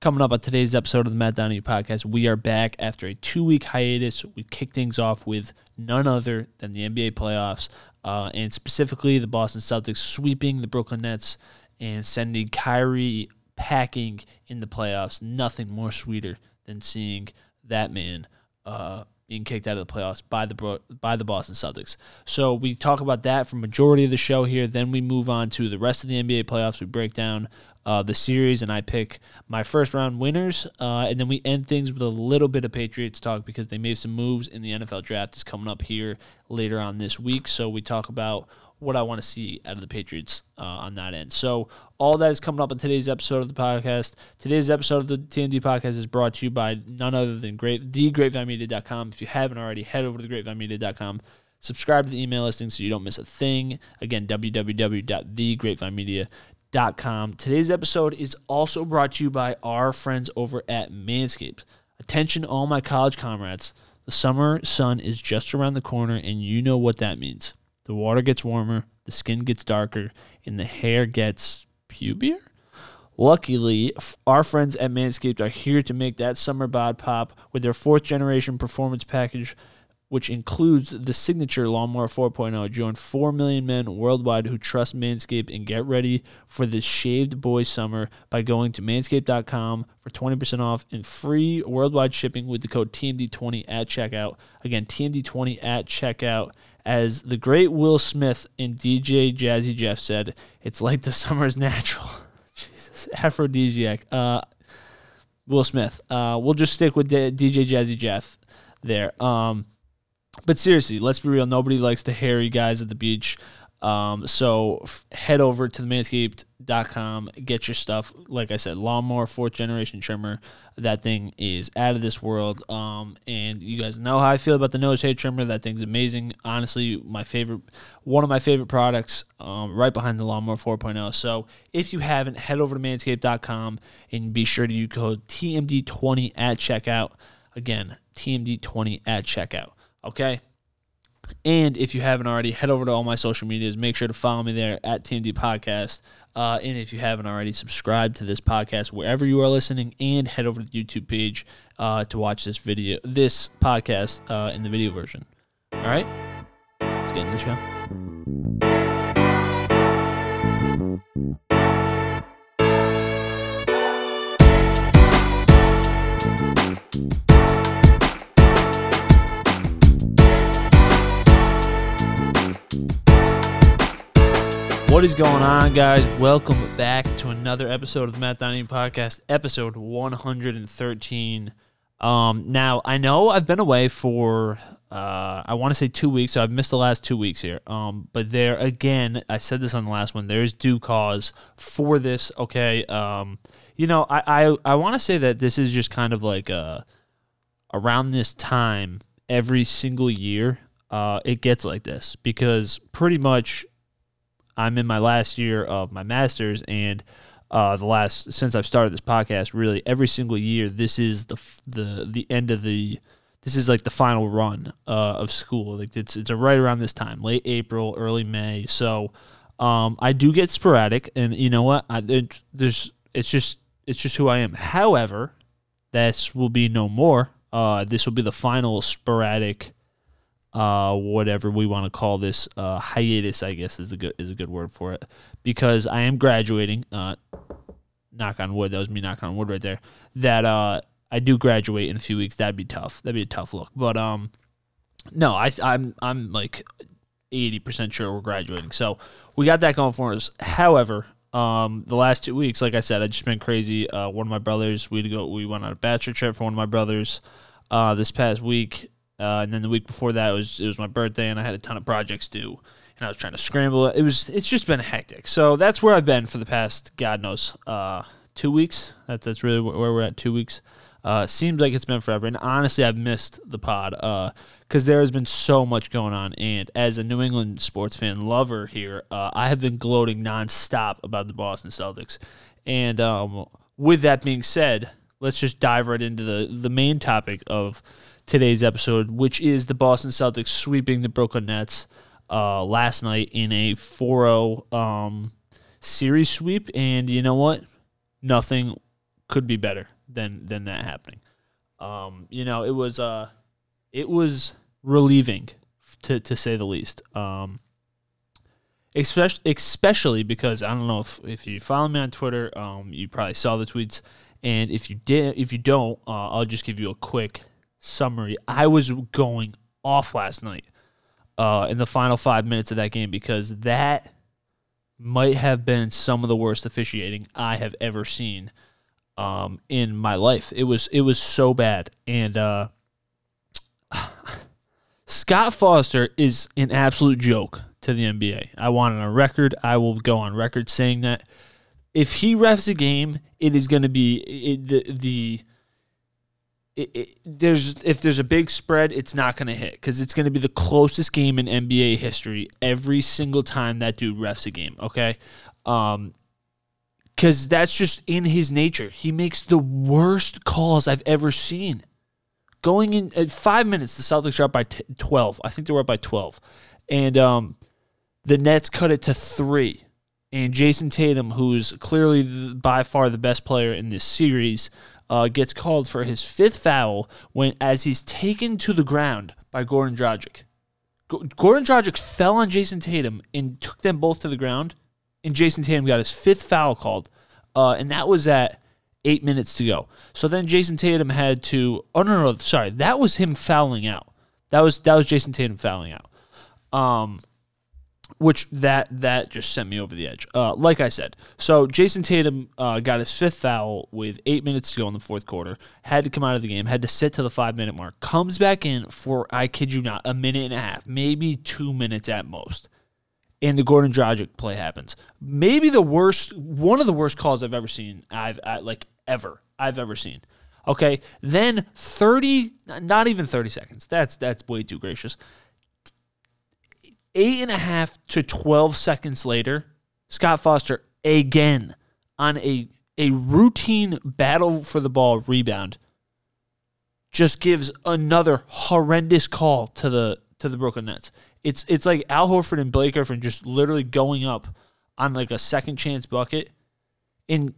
Coming up on today's episode of the Matt Donahue podcast, we are back after a two week hiatus. We kick things off with none other than the NBA playoffs, uh, and specifically the Boston Celtics sweeping the Brooklyn Nets and sending Kyrie packing in the playoffs. Nothing more sweeter than seeing that man uh, being kicked out of the playoffs by the by the Boston Celtics. So we talk about that for majority of the show here. Then we move on to the rest of the NBA playoffs. We break down uh, the series, and I pick my first round winners. Uh, and then we end things with a little bit of Patriots talk because they made some moves in the NFL draft. is coming up here later on this week. So we talk about what I want to see out of the Patriots uh, on that end. So all that is coming up in today's episode of the podcast. Today's episode of the TMD podcast is brought to you by none other than great thegrapevinemedia.com. If you haven't already, head over to thegrapevinemedia.com. Subscribe to the email listing so you don't miss a thing. Again, www.thegrapevinemedia.com. Today's episode is also brought to you by our friends over at Manscaped. Attention, all my college comrades. The summer sun is just around the corner, and you know what that means the water gets warmer, the skin gets darker, and the hair gets pubier. Luckily, our friends at Manscaped are here to make that summer bod pop with their fourth generation performance package, which includes the signature Lawnmower 4.0. Join 4 million men worldwide who trust Manscaped and get ready for this shaved boy summer by going to manscaped.com for 20% off and free worldwide shipping with the code TMD20 at checkout. Again, TMD20 at checkout. As the great Will Smith and DJ Jazzy Jeff said, it's like the summer's natural. Jesus, aphrodisiac. Uh, Will Smith. Uh, we'll just stick with DJ Jazzy Jeff there. Um, but seriously, let's be real. Nobody likes the hairy guys at the beach. Um, so f- head over to the manscaped.com, get your stuff. Like I said, lawnmower, fourth generation trimmer. That thing is out of this world. Um, and you guys know how I feel about the nose hair trimmer. That thing's amazing. Honestly, my favorite, one of my favorite products, um, right behind the lawnmower 4.0. So if you haven't, head over to manscaped.com and be sure to use code TMD20 at checkout. Again, TMD20 at checkout. Okay. And if you haven't already, head over to all my social medias. Make sure to follow me there at TMD Podcast. Uh, and if you haven't already, subscribe to this podcast wherever you are listening, and head over to the YouTube page uh, to watch this video, this podcast uh, in the video version. All right, let's get into the show. What is going on, guys? Welcome back to another episode of the Matt Donahue Podcast, episode 113. Um, now, I know I've been away for, uh, I want to say two weeks, so I've missed the last two weeks here. Um, but there, again, I said this on the last one, there's due cause for this, okay? Um, you know, I, I, I want to say that this is just kind of like uh, around this time every single year, uh, it gets like this because pretty much I'm in my last year of my master's, and uh, the last since I've started this podcast, really every single year, this is the the the end of the this is like the final run uh, of school. Like it's it's right around this time, late April, early May. So um, I do get sporadic, and you know what? I, it, there's it's just it's just who I am. However, this will be no more. Uh, this will be the final sporadic uh, whatever we want to call this uh, hiatus, I guess is a good is a good word for it, because I am graduating. Uh, knock on wood. That was me knocking on wood right there. That uh, I do graduate in a few weeks. That'd be tough. That'd be a tough look. But um, no, I I'm I'm like eighty percent sure we're graduating. So we got that going for us. However, um, the last two weeks, like I said, I just been crazy. Uh, one of my brothers, we go we went on a bachelor trip for one of my brothers. Uh, this past week, uh, and then the week before that it was it was my birthday, and I had a ton of projects due, and I was trying to scramble. It was it's just been hectic. So that's where I've been for the past God knows uh, two weeks. That's that's really where we're at. Two weeks. Uh, seems like it's been forever, and honestly, I've missed the pod because uh, there has been so much going on. And as a New England sports fan lover here, uh, I have been gloating nonstop about the Boston Celtics. And um, with that being said, let's just dive right into the the main topic of today's episode, which is the Boston Celtics sweeping the Brooklyn Nets uh, last night in a 4 0 um, series sweep. And you know what? Nothing could be better than than that happening. Um, you know, it was uh, it was relieving to to say the least. Um, especially especially because I don't know if if you follow me on Twitter, um, you probably saw the tweets, and if you did, if you don't, uh, I'll just give you a quick summary. I was going off last night uh, in the final five minutes of that game because that might have been some of the worst officiating I have ever seen um, in my life. It was it was so bad, and uh, Scott Foster is an absolute joke to the NBA. I want it on record. I will go on record saying that if he refs a game, it is going to be it, the the. It, it, there's if there's a big spread, it's not going to hit because it's going to be the closest game in NBA history every single time that dude refs a game. Okay, um, because that's just in his nature. He makes the worst calls I've ever seen. Going in at five minutes, the Celtics are up by t- twelve. I think they were up by twelve, and um, the Nets cut it to three. And Jayson Tatum, who's clearly the, by far the best player in this series, uh, gets called for his fifth foul when as he's taken to the ground by Gordon Dragic. G- Goran Dragic fell on Jayson Tatum and took them both to the ground, and Jayson Tatum got his fifth foul called, uh, and that was at eight minutes to go. So then Jayson Tatum had to. Oh no, no, no sorry, that was him fouling out. That was that was Jayson Tatum fouling out. Um, which that that just sent me over the edge. Uh, like I said, so Jayson Tatum uh, got his fifth foul with eight minutes to go in the fourth quarter. Had to come out of the game. Had to sit to the five minute mark. Comes back in for I kid you not a minute and a half, maybe two minutes at most. And the Gordon Dragic play happens. Maybe the worst, one of the worst calls I've ever seen. I've I, like ever I've ever seen. Okay, then thirty, not even thirty seconds. That's that's way too gracious eight and a half to 12 seconds later, Scott Foster again on a, a routine battle for the ball rebound just gives another horrendous call to the to the Brooklyn Nets. It's it's like Al Horford and Blake Griffin just literally going up on like a second chance bucket and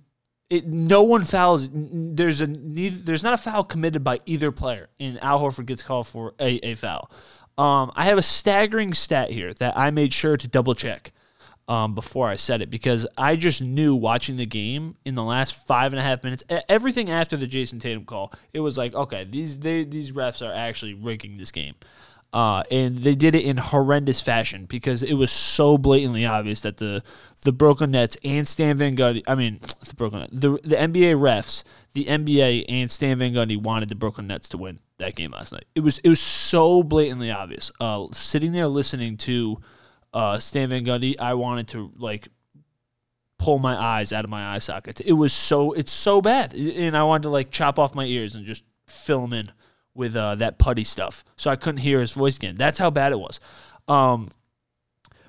it, no one fouls. There's a there's not a foul committed by either player, and Al Horford gets called for a, a foul. Um, I have a staggering stat here that I made sure to double check um, before I said it because I just knew watching the game in the last five and a half minutes, everything after the Jayson Tatum call, it was like, okay, these they, these refs are actually rigging this game. Uh, and they did it in horrendous fashion because it was so blatantly obvious that the the Brooklyn Nets and Stan Van Gundy, I mean the Brooklyn the the NBA refs, the NBA and Stan Van Gundy wanted the Brooklyn Nets to win that game last night. It was it was so blatantly obvious. Uh, sitting there listening to uh, Stan Van Gundy, I wanted to like pull my eyes out of my eye sockets. It was so it's so bad, and I wanted to like chop off my ears and just fill them in with uh, that putty stuff, so I couldn't hear his voice again. That's how bad it was. Um,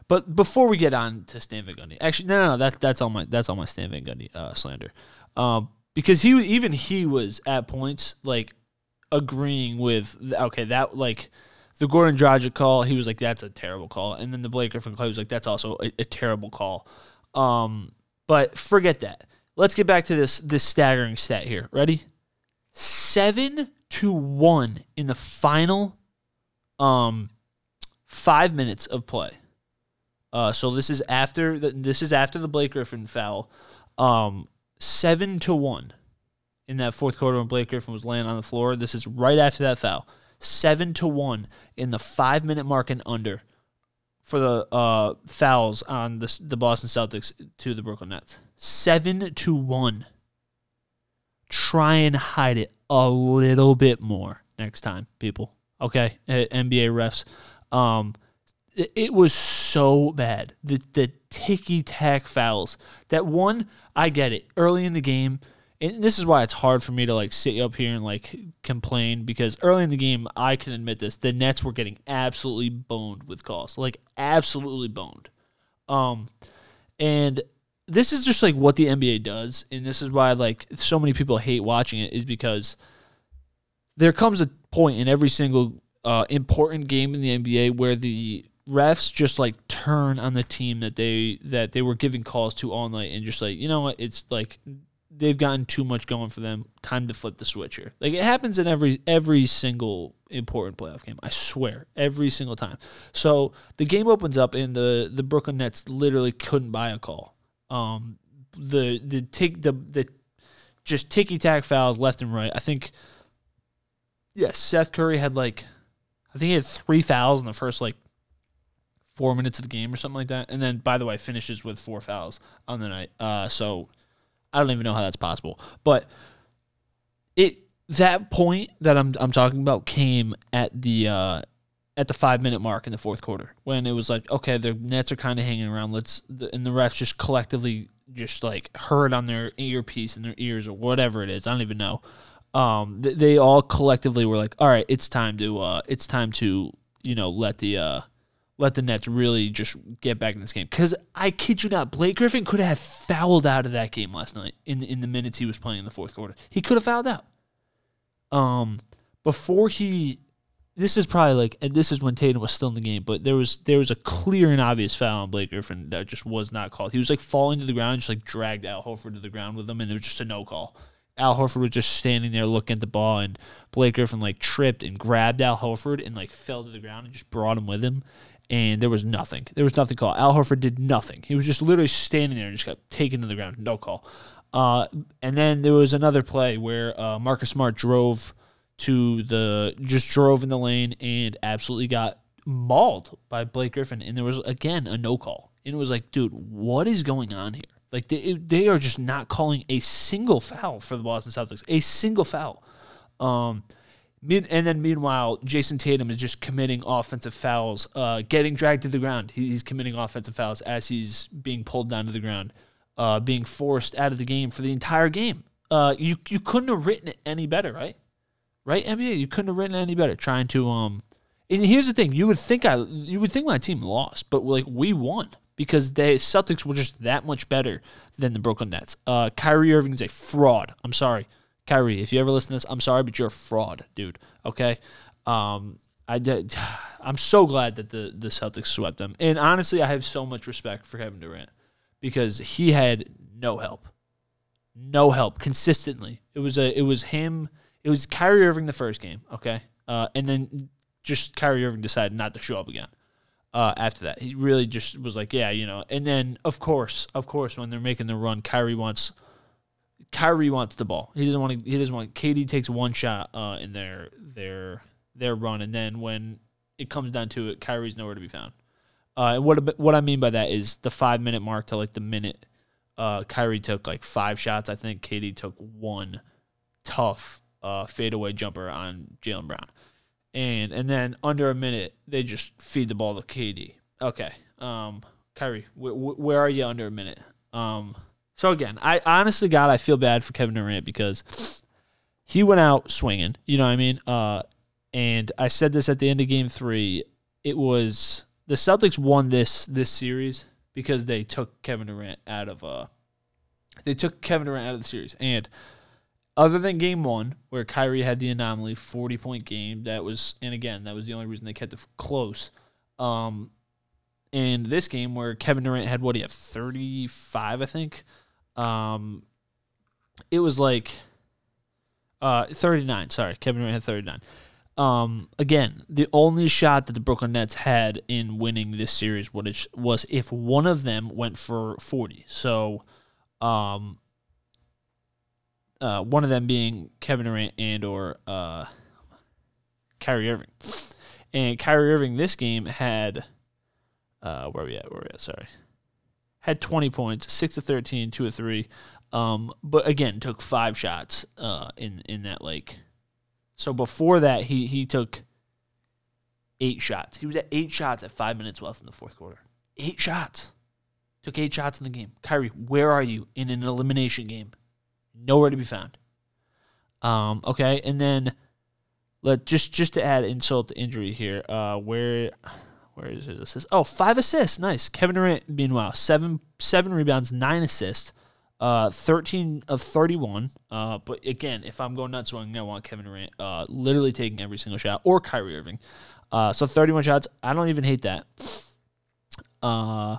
but before we get on to Stan Van Gundy, actually, no, no, no, that's that's all my that's all my Stan Van Gundy uh, slander, um, because he even he was at points like agreeing with okay that like the Gordon Dragic call, he was like that's a terrible call, and then the Blake Griffin call, he was like that's also a, a terrible call. Um, but forget that. Let's get back to this this staggering stat here. Ready? Seven to one in the final um five minutes of play. Uh, so this is after the, this is after the Blake Griffin foul. Um, seven to one in that fourth quarter when Blake Griffin was laying on the floor. This is right after that foul. Seven to one in the five minute mark and under for the uh, fouls on the, the Boston Celtics to the Brooklyn Nets. Seven to one. Try and hide it a little bit more next time, people. Okay, NBA refs. Um, it, was so bad. The the ticky tack fouls. That one, I get it. Early in the game, and this is why it's hard for me to like sit up here and like complain because early in the game, I can admit this: the Nets were getting absolutely boned with calls, like absolutely boned. Um, and this is just like what the NBA does, and this is why like so many people hate watching it is because there comes a point in every single uh, important game in the NBA where the refs just like turn on the team that they that they were giving calls to all night and just like you know what it's like they've gotten too much going for them. Time to flip the switch here. Like it happens in every every single important playoff game. I swear, every single time. So the game opens up and the the Brooklyn Nets literally couldn't buy a call. Um, the the tick the the just ticky tack fouls left and right. I think. Yes, yeah, Seth Curry had like, I think he had three fouls in the first like four minutes of the game or something like that. And then, by the way, finishes with four fouls on the night. Uh, so I don't even know how that's possible. But it that point that I'm I'm talking about came at the uh, at the five minute mark in the fourth quarter when it was like, okay, the Nets are kind of hanging around. Let's and the refs just collectively just like heard on their earpiece in their ears or whatever it is. I don't even know. Um, they, they all collectively were like, all right, it's time to uh, it's time to you know let the uh, let the Nets really just get back in this game. Because I kid you not, Blake Griffin could have fouled out of that game last night in in the minutes he was playing in the fourth quarter. He could have fouled out. Um, before he, this is probably like, and this is when Tatum was still in the game, but there was there was a clear and obvious foul on Blake Griffin that just was not called. He was like falling to the ground, just like dragged Al Horford to the ground with him, and it was just a no call. Al Horford was just standing there looking at the ball, and Blake Griffin like tripped and grabbed Al Horford and like fell to the ground and just brought him with him and there was nothing. There was nothing called. Al Horford did nothing. He was just literally standing there and just got taken to the ground. No call. Uh, and then there was another play where uh, Marcus Smart drove to the just drove in the lane and absolutely got mauled by Blake Griffin. And there was again a no call. And it was like, dude, what is going on here? Like they they are just not calling a single foul for the Boston Celtics. A single foul. Um, and then meanwhile, Jayson Tatum is just committing offensive fouls, uh, getting dragged to the ground. He's committing offensive fouls as he's being pulled down to the ground, uh, being forced out of the game for the entire game. Uh, you you couldn't have written it any better, right? Right, NBA, you couldn't have written it any better. Trying to um, and here's the thing: you would think I, you would think my team lost, but like we won because the Celtics were just that much better than the Brooklyn Nets. Uh, Kyrie Irving is a fraud. I'm sorry. Kyrie, if you ever listen to this, I'm sorry, but you're a fraud, dude. Okay. Um, I did. I'm so glad that the the Celtics swept them, and honestly, I have so much respect for Kevin Durant because he had no help, no help consistently. It was a it was him. It was Kyrie Irving the first game, okay, uh, and then just Kyrie Irving decided not to show up again. Uh, after that, he really just was like, yeah, you know. And then, of course, of course, when they're making the run, Kyrie wants Kyrie wants the ball. He doesn't want to. He doesn't want. KD takes one shot uh, in their their their run, and then when it comes down to it, Kyrie's nowhere to be found. Uh, and what what I mean by that is the five minute mark to like the minute. Uh, Kyrie took like five shots. I think KD took one tough uh, fadeaway jumper on Jaylen Brown, and and then under a minute they just feed the ball to KD. Okay, um, Kyrie, wh- where are you under a minute? Um, so again, I honestly, God, I feel bad for Kevin Durant because he went out swinging. You know what I mean? Uh, and I said this at the end of Game Three. It was the Celtics won this this series because they took Kevin Durant out of uh, they took Kevin Durant out of the series. And other than Game One, where Kyrie had the anomaly, forty point game, that was, and again, that was the only reason they kept it close. Um, in this game where Kevin Durant had what he had thirty five, I think. Um, it was like uh, 39. Sorry, Kevin Durant had 39. Um, again, the only shot that the Brooklyn Nets had in winning this series was if one of them went for 40. So, um, uh, one of them being Kevin Durant and or uh, Kyrie Irving. And Kyrie Irving this game had uh, where are we at? Where are we at? Sorry had 20 points, 6 to 13, 2 to 3. Um, but again, took five shots uh, in in that lake. So before that, he he took eight shots. He was at eight shots at five minutes left in the fourth quarter. Eight shots. Took eight shots in the game. Kyrie, where are you in an elimination game? Nowhere to be found. Um, okay, and then let just just to add insult to injury here. Uh, where where is his assist? Oh, five assists. Nice. Kevin Durant, meanwhile, seven seven rebounds, nine assists, uh, thirteen of thirty one. Uh, but again, if I'm going nuts swinging, I want Kevin Durant, uh, literally taking every single shot, or Kyrie Irving. Uh, so thirty one shots. I don't even hate that. Uh,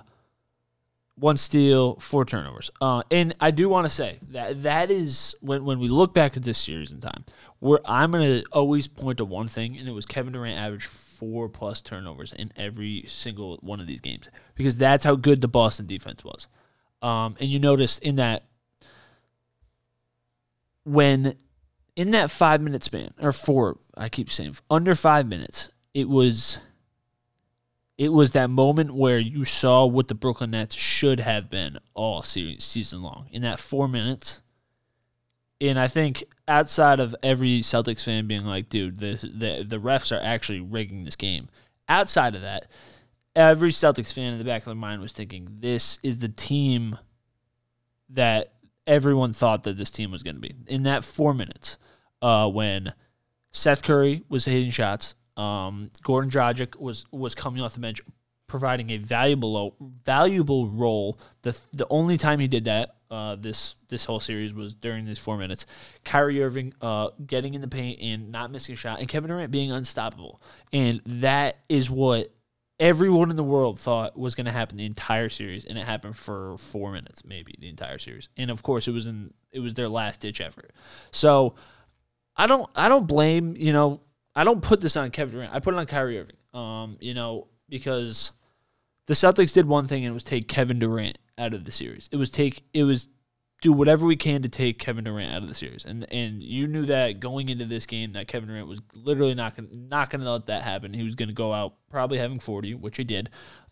one steal, four turnovers. Uh, and I do want to say that that is when when we look back at this series in time, where I'm gonna always point to one thing, and it was Kevin Durant averaged four plus turnovers in every single one of these games because that's how good the Boston defense was. Um, and you noticed in that when in that five minute span or four, I keep saying under five minutes, it was it was that moment where you saw what the Brooklyn Nets should have been all season long. In that four minutes, and I think outside of every Celtics fan being like, "Dude, this, the the refs are actually rigging this game," outside of that, every Celtics fan in the back of their mind was thinking, "This is the team that everyone thought that this team was going to be." In that four minutes, uh, when Seth Curry was hitting shots, um, Gordon Dragic was was coming off the bench, providing a valuable valuable role. The the only time he did that uh, this this whole series was during these four minutes. Kyrie Irving uh, getting in the paint and not missing a shot, and Kevin Durant being unstoppable. And that is what everyone in the world thought was going to happen the entire series, and it happened for four minutes, maybe the entire series. And of course, it was in it was their last ditch effort. So. I don't I don't blame, you know, I don't put this on Kevin Durant. I put it on Kyrie Irving. Um, you know, because the Celtics did one thing and it was take Kevin Durant out of the series. It was take it was do whatever we can to take Kevin Durant out of the series. And and you knew that going into this game that Kevin Durant was literally not gonna not gonna let that happen. He was gonna go out probably having forty, which he did.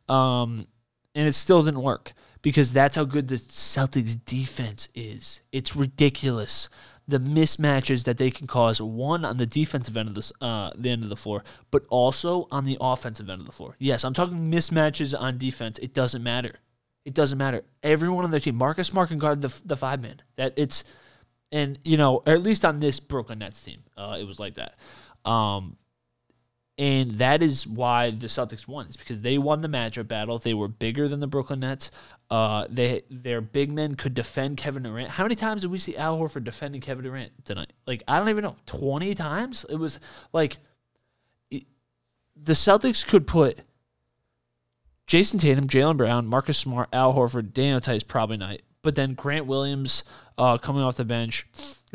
Um, and it still didn't work because that's how good the Celtics defense is. It's ridiculous the mismatches that they can cause one on the defensive end of the uh, the end of the floor, but also on the offensive end of the floor. Yes, I'm talking mismatches on defense. It doesn't matter. It doesn't matter. Everyone on their team, Marcus Smart can guard the the five man. That it's, and you know, at least on this Brooklyn Nets team, uh, it was like that. Um, and that is why the Celtics won. It's because they won the matchup battle. They were bigger than the Brooklyn Nets. Uh, they their big men could defend Kevin Durant. How many times did we see Al Horford defending Kevin Durant tonight? Like I don't even know. Twenty times. It was like it, the Celtics could put Jayson Tatum, Jaylen Brown, Marcus Smart, Al Horford, Daniel Theis probably not, but then Grant Williams uh, coming off the bench,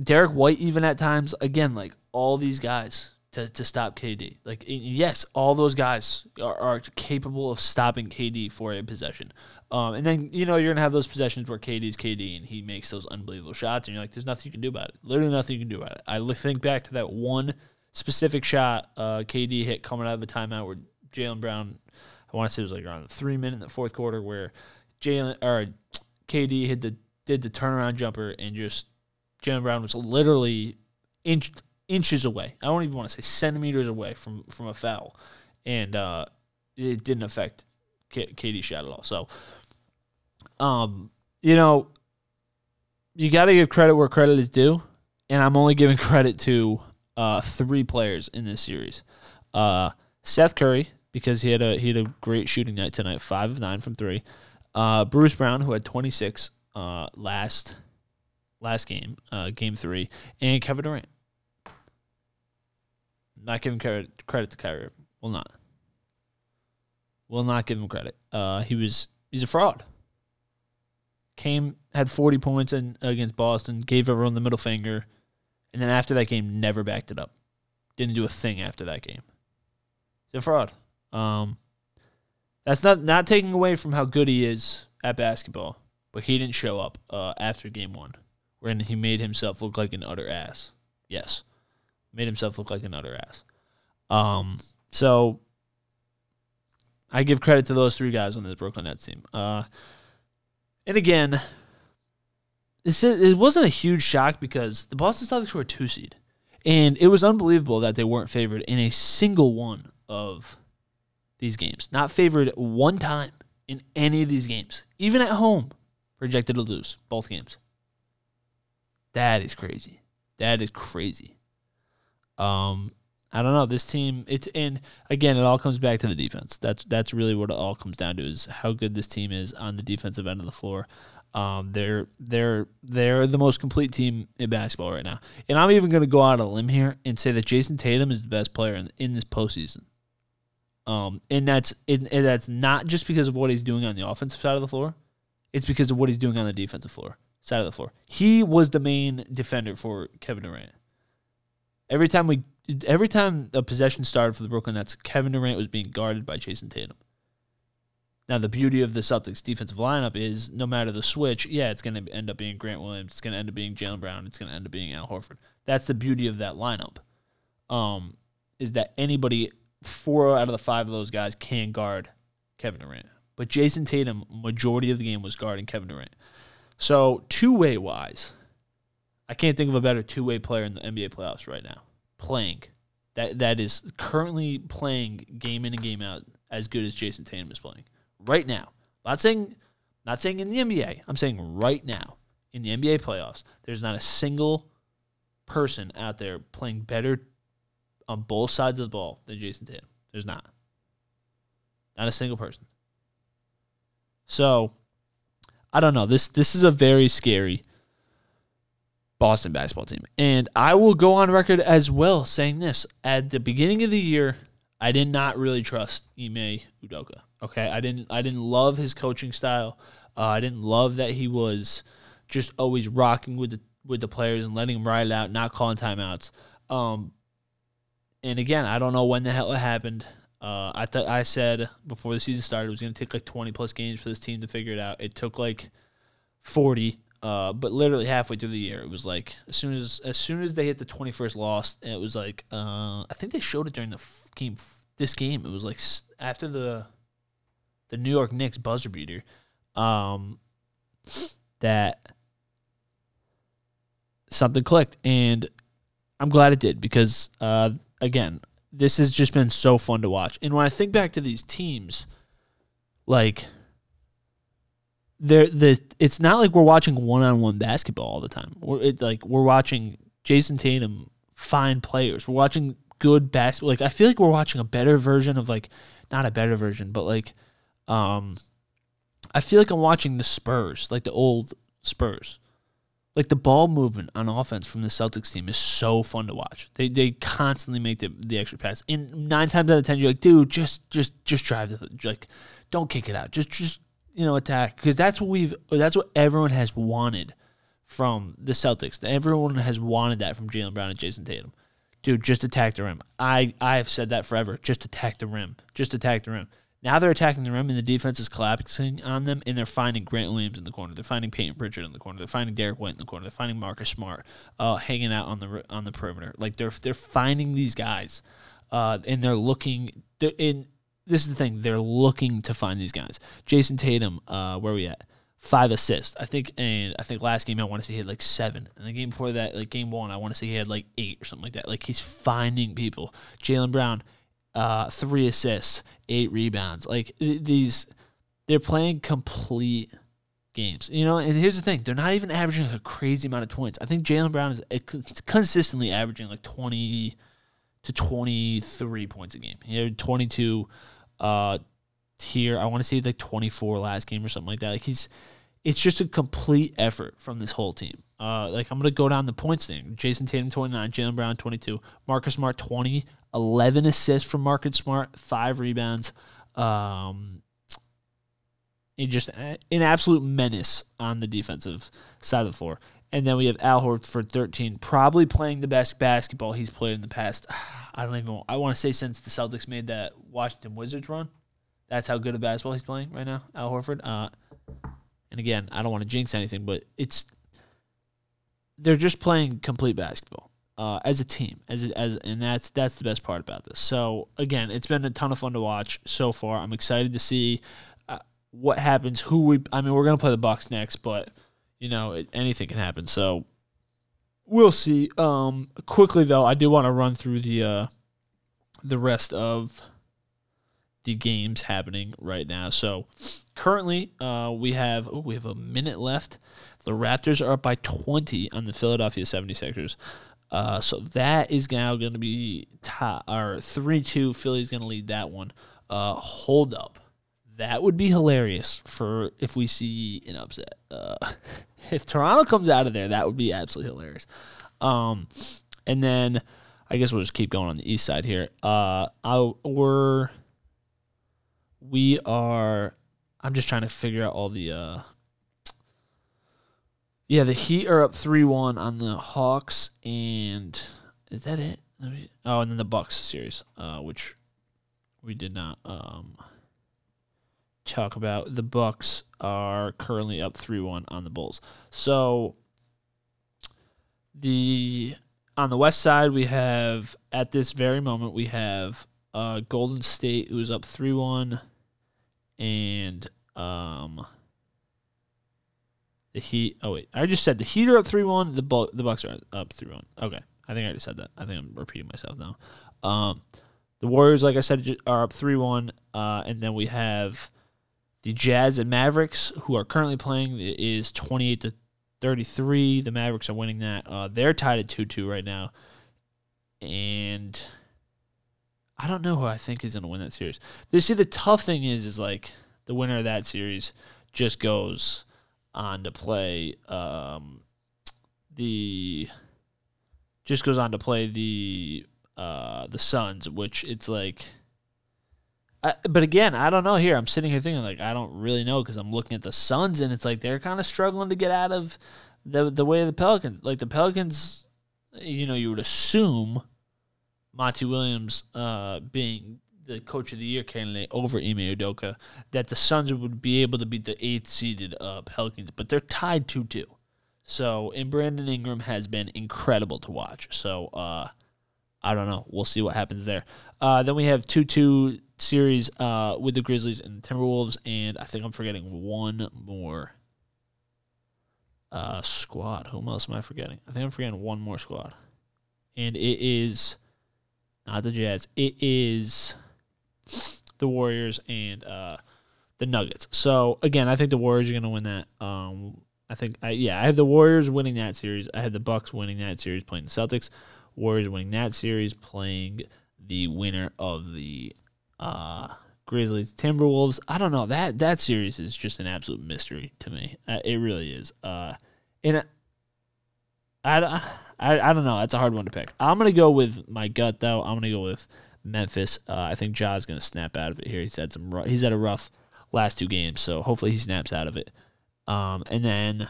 Derrick White even at times. Again, like all these guys to, to stop KD. Like, yes, all those guys are, are capable of stopping KD for a possession. Um, and then, you know, you're to have those possessions where KD's KD and he makes those unbelievable shots, and you're like, there's nothing you can do about it. Literally nothing you can do about it. I think back to that one specific shot uh, KD hit coming out of a timeout where Jaylen Brown, I want to say it was like around the three minute in the fourth quarter, where Jaylen or KD hit the did the turnaround jumper and just Jaylen Brown was literally inch inches away. I don't even want to say centimeters away from from a foul, and uh, it didn't affect K- KD's shot at all. So, um, you know, you got to give credit where credit is due, and I'm only giving credit to uh, three players in this series. Uh, Seth Curry because he had a he had a great shooting night tonight, five of nine from three. Uh, Bruce Brown who had 26 uh, last last game, uh, game three, and Kevin Durant not giving credit credit to Kyrie. Will not. Will not give him credit. Uh, he was he's a fraud. Came had 40 points in, against Boston, gave everyone the middle finger, and then after that game, never backed it up. Didn't do a thing after that game. He's a fraud. Um, that's not not taking away from how good he is at basketball, but he didn't show up uh, after game one, when he made himself look like an utter ass. Yes made himself look like an utter ass. Um, so I give credit to those three guys on the Brooklyn Nets team. Uh, and again, this it wasn't a huge shock because the Boston Celtics were a two seed, and it was unbelievable that they weren't favored in a single one of these games. Not favored one time in any of these games, even at home. Projected to lose both games. That is crazy. That is crazy. Um, I don't know this team. It's and again, it all comes back to the defense. That's that's really what it all comes down to is how good this team is on the defensive end of the floor. Um, they're they're they're the most complete team in basketball right now. And I'm even going to go out on a limb here and say that Jayson Tatum is the best player in, in this postseason. Um, and that's and, that's not just because of what he's doing on the offensive side of the floor. it's because of what he's doing on the defensive floor, side of the floor. He was the main defender for Kevin Durant. Every time we, every time a possession started for the Brooklyn Nets, Kevin Durant was being guarded by Jayson Tatum. Now the beauty of the Celtics defensive lineup is no matter the switch, yeah, it's going to end up being Grant Williams, it's going to end up being Jaylen Brown, it's going to end up being Al Horford. That's the beauty of that lineup. Um, is that anybody four out of the five of those guys can guard Kevin Durant. But Jayson Tatum, majority of the game was guarding Kevin Durant. So two way wise, I can't think of a better two way player in the NBA playoffs right now. Playing. That that is currently playing game in and game out as good as Jayson Tatum is playing. Right now. Not saying not saying in the NBA. I'm saying right now in the NBA playoffs, there's not a single person out there playing better on both sides of the ball than Jayson Tatum. There's not. Not a single person. So, I don't know. This this is a very scary Boston basketball team. And I will go on record as well saying this. At the beginning of the year, I did not really trust Ime Udoka. Okay? I didn't I didn't love his coaching style. Uh, I didn't love that he was just always rocking with the with the players and letting them ride out, not calling timeouts. Um, and again, I don't know when the hell it happened. Uh, I thought I said before the season started it was going to take like 20 plus games for this team to figure it out. It took like 40, uh, but literally halfway through the year, it was like as soon as as soon as they hit the 21st loss, it was like uh, I think they showed it during the f- game. This game, it was like after the the New York Knicks buzzer beater, um, that something clicked, and I'm glad it did because uh, again, this has just been so fun to watch. And when I think back to these teams, like they're the it's not like we're watching one on one basketball all the time. We're it, like we're watching Jayson Tatum find players. We're watching good basketball. Like I feel like we're watching a better version of like not a better version, but like um I feel like I'm watching the Spurs, like the old Spurs like the ball movement on offense from the Celtics team is so fun to watch. They they constantly make the, the extra pass. And nine times out of ten, you're like, dude, just just just drive the like, don't kick it out. Just just you know attack because that's what we've that's what everyone has wanted from the Celtics. Everyone has wanted that from Jaylen Brown and Jayson Tatum. Dude, just attack the rim. I I have said that forever. Just attack the rim. Just attack the rim. Now they're attacking the rim, and the defense is collapsing on them, and they're finding Grant Williams in the corner. They're finding Payton Pritchard in the corner. They're finding Derrick White in the corner. They're finding Marcus Smart uh, hanging out on the on the perimeter. Like they're they're finding these guys, uh, and they're looking. They're in this is the thing. They're looking to find these guys. Jayson Tatum, uh, where are we at? Five assists, I think, and I think last game I want to say he had like seven, and the game before that, like game one, I want to say he had like eight or something like that. Like he's finding people. Jaylen Brown, uh, three assists, eight rebounds. Like these, they're playing complete games. You know, and here's the thing: they're not even averaging a crazy amount of points. I think Jaylen Brown is consistently averaging like twenty to twenty three points a game. He had twenty two uh, here. I want to say like twenty four last game or something like that. Like he's. It's just a complete effort from this whole team. Uh, like I'm gonna go down the points thing. Jayson Tatum 29, Jaylen Brown 22, Marcus Smart 20, 11 assists from Marcus Smart, five rebounds. Um, and just an absolute menace on the defensive side of the floor. And then we have Al Horford 13, probably playing the best basketball he's played in the past. I don't even. I want to say since the Celtics made that Washington Wizards run. That's how good of basketball he's playing right now, Al Horford. Uh, and again, I don't want to jinx anything, but it's they're just playing complete basketball uh, as a team, as as and that's that's the best part about this. So again, it's been a ton of fun to watch so far. I'm excited to see uh, what happens. Who we? I mean, we're gonna play the Bucks next, but you know it, anything can happen. So we'll see. Um, quickly though, I do want to run through the uh, the rest of the games happening right now. So currently, uh, we have oh, we have a minute left. The Raptors are up by 20 on the Philadelphia 76ers. Uh, so that is now going to be top, or 3 2. Philly's going to lead that one. Uh, hold up. That would be hilarious for if we see an upset. Uh, if Toronto comes out of there, that would be absolutely hilarious. Um, and then I guess we'll just keep going on the east side here. Uh, I, we're we are. I'm just trying to figure out all the uh Yeah, the Heat are up three one on the Hawks, and is that it? Oh, and then the Bucks series, uh, which we did not um, talk about. The Bucks are currently up three one on the Bulls. So the on the West side, we have at this very moment we have uh, Golden State who's up three one, and um, the Heat. Oh wait, I just said the Heat are up three one. The Bu- the Bucks are up three one. Okay, I think I just said that. I think I'm repeating myself now. Um, the Warriors, like I said, are up three one, uh, and then we have the Jazz and Mavericks, who are currently playing, is twenty eight to thirty three. The Mavericks are winning that. Uh, they're tied at two two right now, and I don't know who I think is going to win that series. You see, the tough thing is, is like the winner of that series just goes on to play um, the just goes on to play the uh, the Suns, which it's like. I, but again, I don't know. Here, I'm sitting here thinking like I don't really know because I'm looking at the Suns and it's like they're kind of struggling to get out of the the way of the Pelicans. Like the Pelicans, you know, you would assume Monty Williams uh, being the coach of the year candidate over Ime Udoka, that the Suns would be able to beat the eighth seeded uh, Pelicans, but they're tied 2 2. So, and Brandon Ingram has been incredible to watch. So, uh, I don't know. We'll see what happens there. Uh, then we have 2 2 series uh, with the Grizzlies and Timberwolves, and I think I'm forgetting one more uh, squad. Whom else am I forgetting? I think I'm forgetting one more squad. And it is not the Jazz. It is the Warriors and uh, the Nuggets. So again, I think the Warriors are going to win that. Um, I think, I, yeah, I have the Warriors winning that series. I had the Bucks winning that series, playing the Celtics. Warriors winning that series, playing the winner of the uh, Grizzlies Timberwolves. I don't know that that series is just an absolute mystery to me. Uh, it really is. Uh, and I, I, I I don't know. That's a hard one to pick. I'm gonna go with my gut though. I'm gonna go with Memphis. Uh, I think Ja's going to snap out of it here. He's had some. Rough, he's had a rough last two games, so hopefully he snaps out of it. Um, and then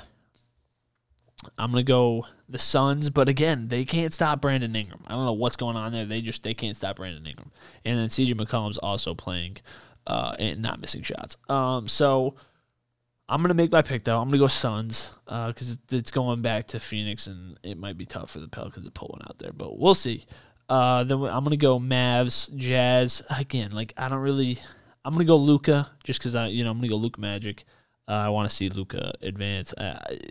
I'm gonna go the Suns, but again, they can't stop Brandon Ingram. I don't know what's going on there. They just they can't stop Brandon Ingram. And then CJ McCollum's also playing uh, and not missing shots. Um, so I'm gonna make my pick though. I'm gonna go Suns because uh, it's going back to Phoenix, and it might be tough for the Pelicans to pull one out there, but we'll see. Uh, then I'm gonna go Mavs, Jazz again. Like I don't really. I'm gonna go Luka just because I, you know, I'm gonna go Luka Magic. Uh, I want to see Luka advance.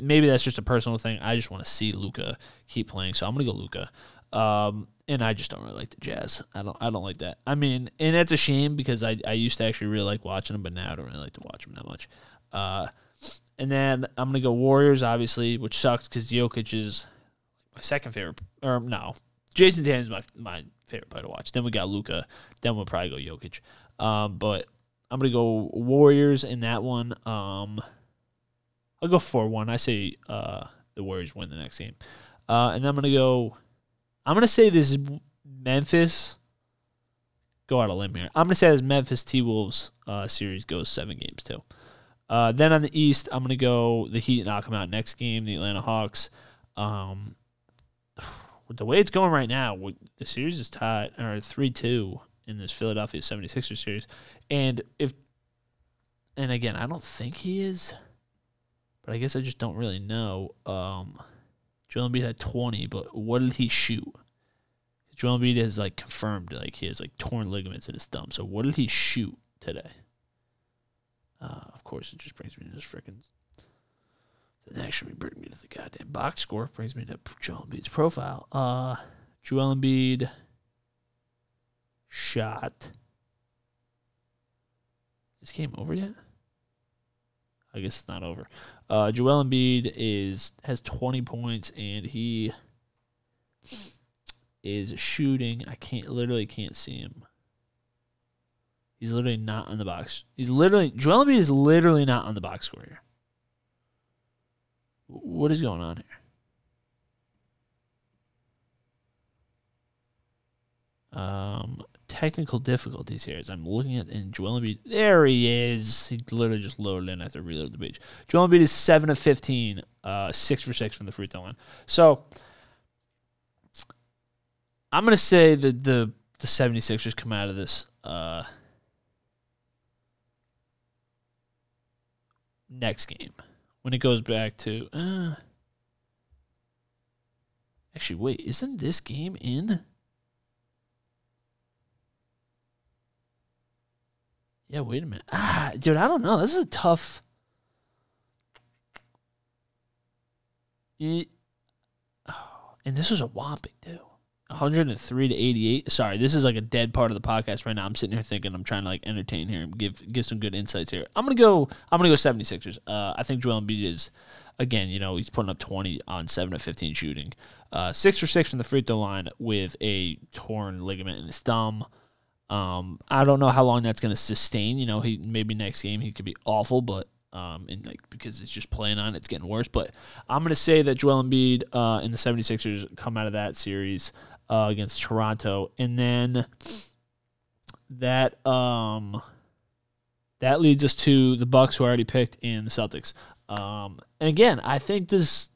Maybe that's just a personal thing. I just want to see Luka keep playing, so I'm gonna go Luka. Um, and I just don't really like the Jazz. I don't. I don't like that. I mean, and that's a shame because I, I used to actually really like watching them, but now I don't really like to watch them that much. Uh, and then I'm gonna go Warriors, obviously, which sucks because Jokic is my second favorite. Or no, Jayson Tatum is my my favorite player to watch. Then we got Luka. Then we'll probably go Jokic. Um, but I'm gonna go Warriors in that one. Um, I'll go four one. I say uh, the Warriors win the next game. Uh, and then I'm gonna go. I'm gonna say this is Memphis. Go out a limb here. I'm gonna say this Memphis T Wolves uh, series goes seven games too. Uh, then on the East, I'm gonna go the Heat knock them out next game. The Atlanta Hawks. Um, the way it's going right now, the series is tied or three two in this Philadelphia 76ers series. And if and again, I don't think he is, but I guess I just don't really know. Um Joel Embiid had 20, but what did he shoot? Joel Embiid has like confirmed like he has like torn ligaments in his thumb. So what did he shoot today? Uh, of course, it just brings me to this freaking doesn't actually bring me to the goddamn box score. Brings me to Joel Embiid's profile. Uh, Joel Embiid shot. Is this game over yet? I guess it's not over. Uh, Joel Embiid is has 20 points and he is shooting. I can't literally can't see him. He's literally not on the box. He's literally Joel Embiid is literally not on the box score here. What is going on here? Um, technical difficulties here as I'm looking at in Joel Embiid. There he is. He literally just loaded in after reloaded the page. Joel Embiid is seven of fifteen, uh, six for six from the free throw line. So I'm gonna say that the the 76ers come out of this uh, next game when it goes back to. Uh, actually, wait, isn't this game in? Yeah, wait a minute. Ah, dude, I don't know. This is a tough. It, oh, and this was a whopping, too. 103 to 88. Sorry, this is like a dead part of the podcast right now. I'm sitting here thinking I'm trying to like entertain here and give give some good insights here. I'm gonna go. I'm gonna go 76ers. Uh, I think Joel Embiid is again. You know, he's putting up 20 on seven of 15 shooting. Uh, six for six from the free throw line with a torn ligament in his thumb. Um, I don't know how long that's gonna sustain. You know, he maybe next game he could be awful, but um, and like because it's just playing on, it's getting worse. But I'm gonna say that Joel Embiid uh, and the 76ers come out of that series uh, against Toronto, and then that um that leads us to the Bucks, who I already picked, and the Celtics. Um, and again, I think this.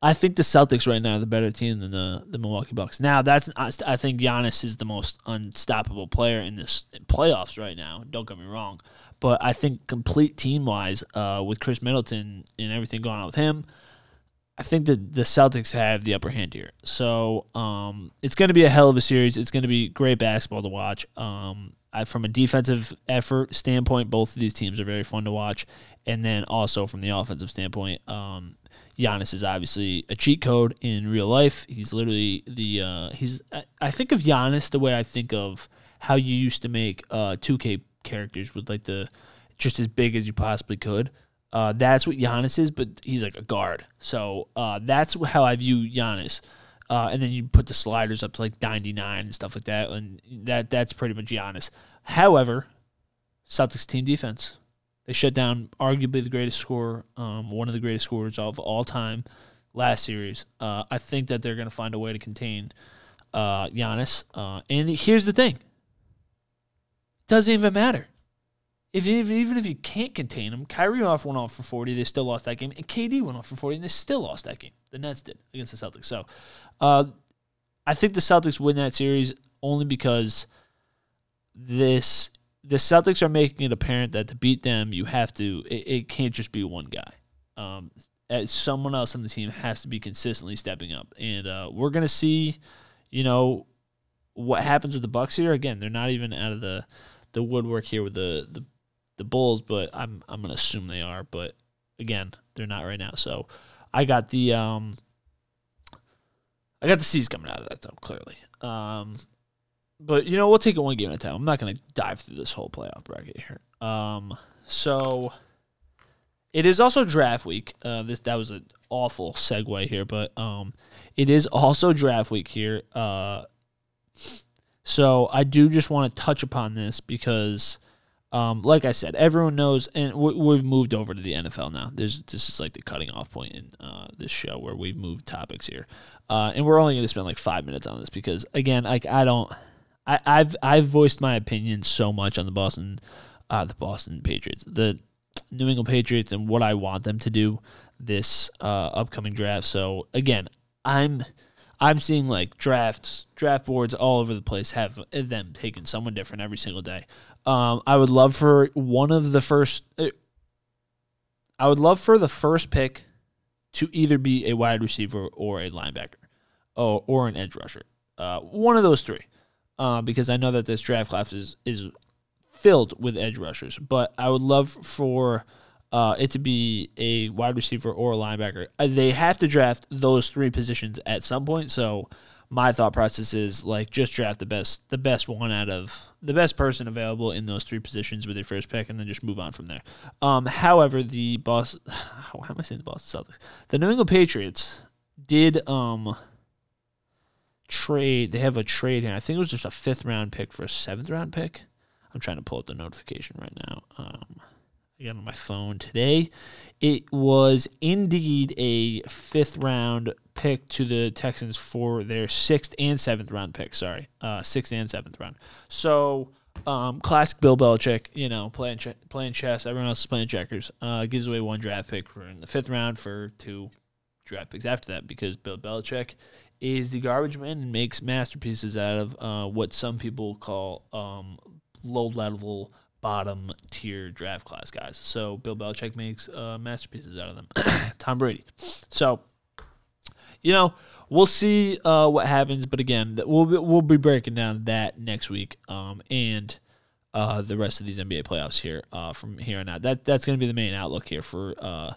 I think the Celtics right now are the better team than the, the Milwaukee Bucks. Now, that's I think Giannis is the most unstoppable player in this playoffs right now. Don't get me wrong, but I think complete team wise, uh, with Khris Middleton and everything going on with him, I think that the Celtics have the upper hand here. So um, it's going to be a hell of a series. It's going to be great basketball to watch. Um, I, from a defensive effort standpoint, both of these teams are very fun to watch. And then also from the offensive standpoint, um, Giannis is obviously a cheat code in real life. He's literally the uh, he's. I, I think of Giannis the way I think of how you used to make uh, 2K characters with like the just as big as you possibly could. Uh, that's what Giannis is, but he's like a guard. So uh, that's how I view Giannis. Uh, and then you put the sliders up to like 99 and stuff like that, and that that's pretty much Giannis. However, Celtics team defense, they shut down arguably the greatest scorer, um, one of the greatest scorers of all time last series. Uh, I think that they're going to find a way to contain uh, Giannis. Uh, and here's the thing: doesn't even matter. If even if you can't contain them, Kyrie off went off for 40, they still lost that game, and KD went off for 40, and they still lost that game. The Nets did against the Celtics. So, uh, I think the Celtics win that series only because this the Celtics are making it apparent that to beat them, you have to. It, it can't just be one guy. Um, someone else on the team has to be consistently stepping up, and uh, we're gonna see, you know, what happens with the Bucks here. Again, they're not even out of the the woodwork here with the the the Bulls, but I'm I'm gonna assume they are. But again, they're not right now. So I got the um I got the C's coming out of that though, clearly. Um but you know, we'll take it one game at a time. I'm not gonna dive through this whole playoff bracket here. Um so it is also draft week. Uh this that was an awful segue here, but um it is also draft week here. Uh so I do just want to touch upon this because um, like I said, everyone knows, and we've moved over to the NFL now. There's this is like the cutting off point in uh, this show where we've moved topics here, uh, and we're only going to spend like five minutes on this because again, like I don't, I, I've I've voiced my opinion so much on the Boston, uh, the Boston Patriots, the New England Patriots, and what I want them to do this uh, upcoming draft. So again, I'm. I'm seeing like drafts, draft boards all over the place have them taking someone different every single day. Um, I would love for one of the first. Uh, I would love for the first pick to either be a wide receiver or a linebacker, or or an edge rusher. Uh, one of those three, uh, because I know that this draft class is is filled with edge rushers. But I would love for uh, it to be a wide receiver or a linebacker. Uh, they have to draft those three positions at some point. So my thought process is like just draft the best the best one out of the best person available in those three positions with your first pick and then just move on from there. Um, however, the boss how am I saying the Boston Celtics? The New England Patriots did um trade they have a trade here. I think it was just a fifth round pick for a seventh round pick. I'm trying to pull up the notification right now. Um I got on my phone today. It was indeed a fifth round pick to the Texans for their sixth and seventh round pick. Sorry, uh, sixth and seventh round. So um, classic Bill Belichick, you know, playing ch- playing chess. Everyone else is playing checkers. Uh, gives away one draft pick for in the fifth round for two draft picks after that because Bill Belichick is the garbage man and makes masterpieces out of uh, what some people call um, low level bottom tier draft class guys. So Bill Belichick makes uh, masterpieces out of them. Tom Brady. So you know we'll see uh, what happens, but again we'll be, we'll be breaking down that next week um, and. Uh, the rest of these NBA playoffs here uh, from here on out. That that's going to be the main outlook here for uh,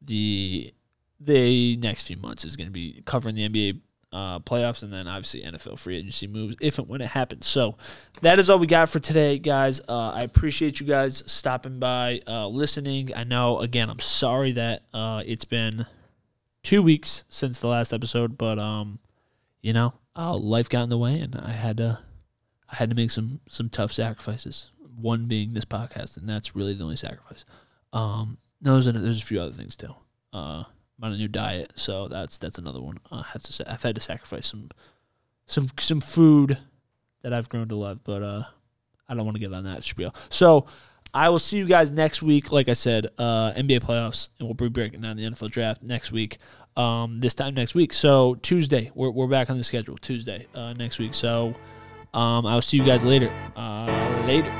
the the next few months is going to be covering the NBA uh, playoffs and then obviously NFL free agency moves if and when it happens. So that is all we got for today, guys. Uh, I appreciate you guys stopping by, uh, listening. I know, again, I'm sorry that uh, it's been two weeks since the last episode, but um, you know, uh, life got in the way and I had to. I had to make some some tough sacrifices. One being this podcast, and that's really the only sacrifice. Um, no, there's a, there's a few other things too. Uh, I'm on a new diet, so that's that's another one. I have to say I've had to sacrifice some some some food that I've grown to love, but uh, I don't want to get on that spiel. So I will see you guys next week. Like I said, uh, NBA playoffs, and we'll be breaking down the NFL draft next week. Um, this time next week. So Tuesday, we're we're back on the schedule. Tuesday, uh, next week. So um, I'll see you guys later. Uh, later.